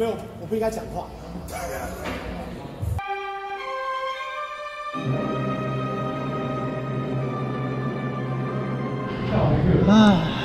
没有，我不应该讲话。唉。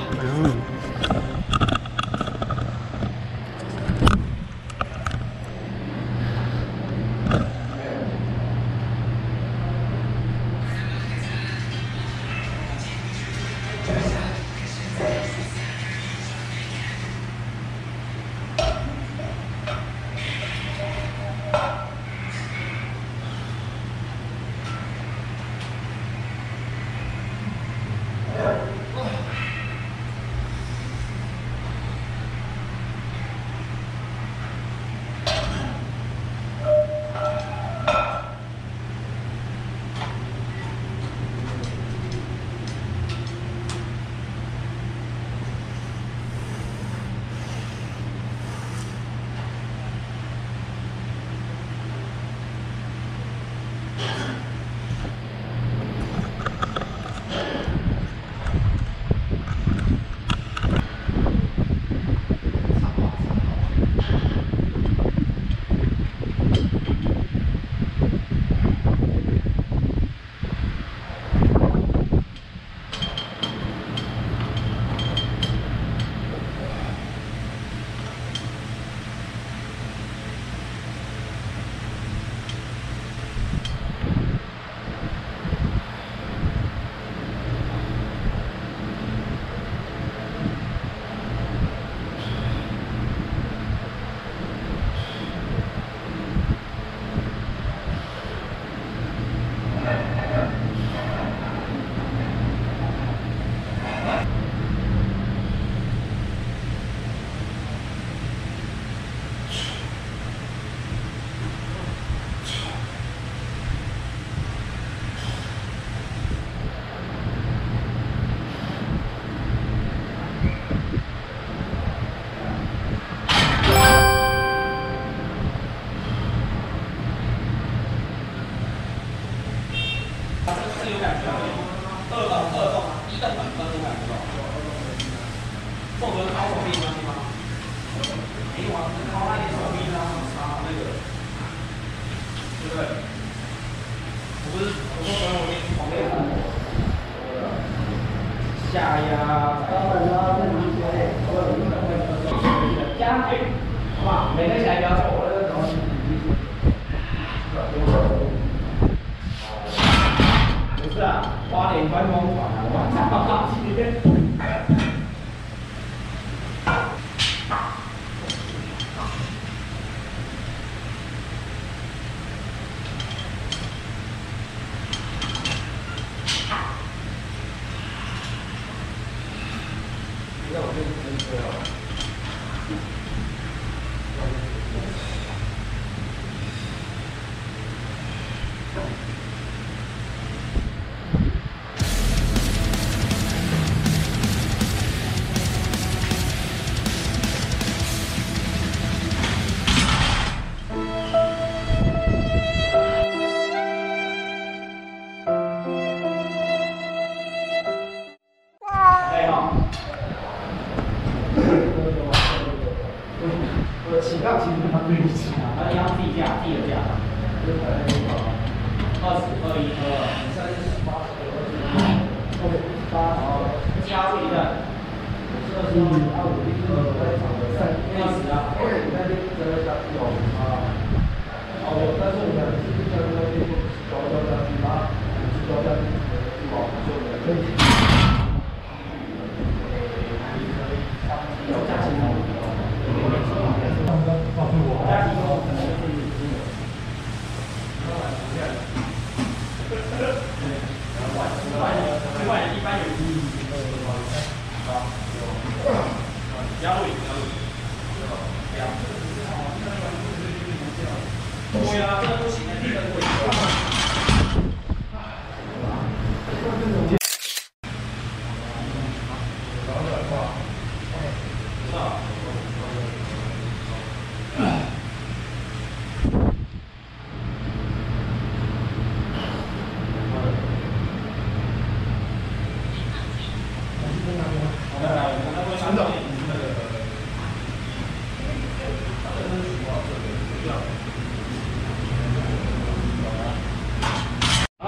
高我一关的吗？没有啊，高那点差不多，差那个，对不对？不是，我跟我那朋友啊，下压，再拿起来，好了，好？我那个东西，啊，没啊，八点关。是跟他对不起啊。他压地价，第二价。二十二一二，三十八十二十八，然后加这一段。二十二二五一二在场的三二十啊，后面你那边这个奖金有啊？哦，我但是我们是这个那边交交奖金吗？交交奖金，就我们可以。もしないでください。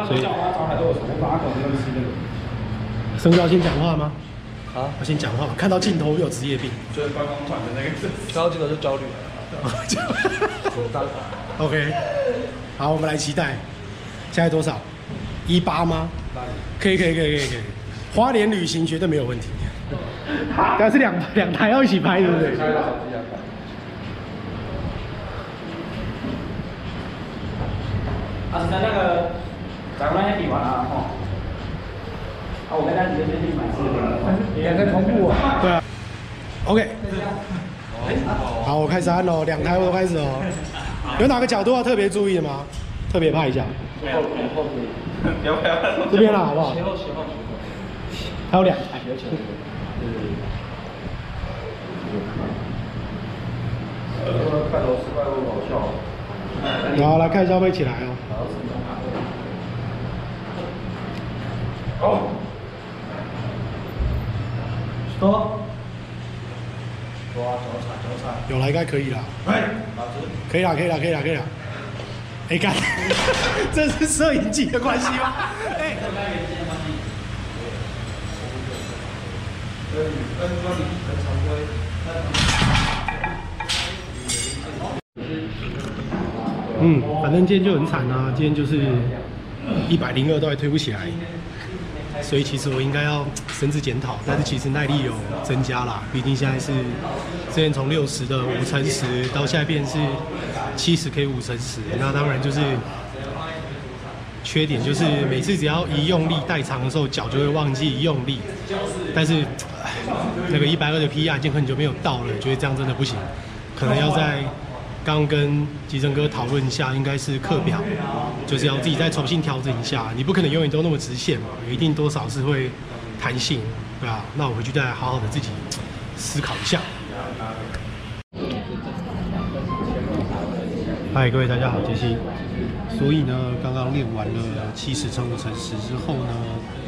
所以升高先讲话吗？啊，我先讲话。看到镜头有职业病。就是观光团的那个，看到镜头就焦虑。OK，好，我们来期待。现在多少？一八吗？可以，可以，可以，可以，可以。花莲旅行绝对没有问题。但是两两台要一起拍，对不对？啊，那那个，咱们也比完了哈。啊，我跟他直接先去买吃的。两个同步啊？对啊。OK。好，我开始按喽，两台我都开始哦。有哪个角度要特别注意的吗？特别拍一下。没有，后面。不要不要。这边了，好不好？前后前后。还有两台。有前后。对对对。呃，看头失败会搞笑。好，来看一下会起来哦。哦。说。抓脚踩脚踩。有了，应该可以了。哎，可以了，可以了，可以了，可以了。哎，看，这是摄影机的关系吗？哎。嗯，反正今天就很惨啊，今天就是一百零二都还推不起来，所以其实我应该要深自检讨，但是其实耐力有增加啦，毕竟现在是之前从六十的五乘十到现在变是七十 K 五乘十，那当然就是缺点就是每次只要一用力带长的时候，脚就会忘记用力，但是那个一百二的 PR 已经很久没有到了，觉得这样真的不行，可能要在。刚跟吉成哥讨论一下，应该是课表，就是要自己再重新调整一下。你不可能永远都那么直线嘛，一定多少是会弹性，对吧？那我回去再好好的自己思考一下。嗨，各位大家好，杰西。所以呢，刚刚练完了七十乘五乘十之后呢，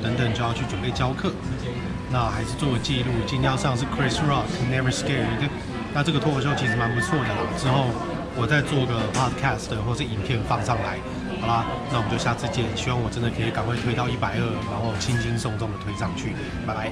等等就要去准备教课。那还是做个记录，今天要上是 Chris Rock Never Scared。那这个脱口秀其实蛮不错的啦，之后我再做个 podcast 或是影片放上来，好啦，那我们就下次见，希望我真的可以赶快推到一百二，然后轻轻松松的推上去，拜拜。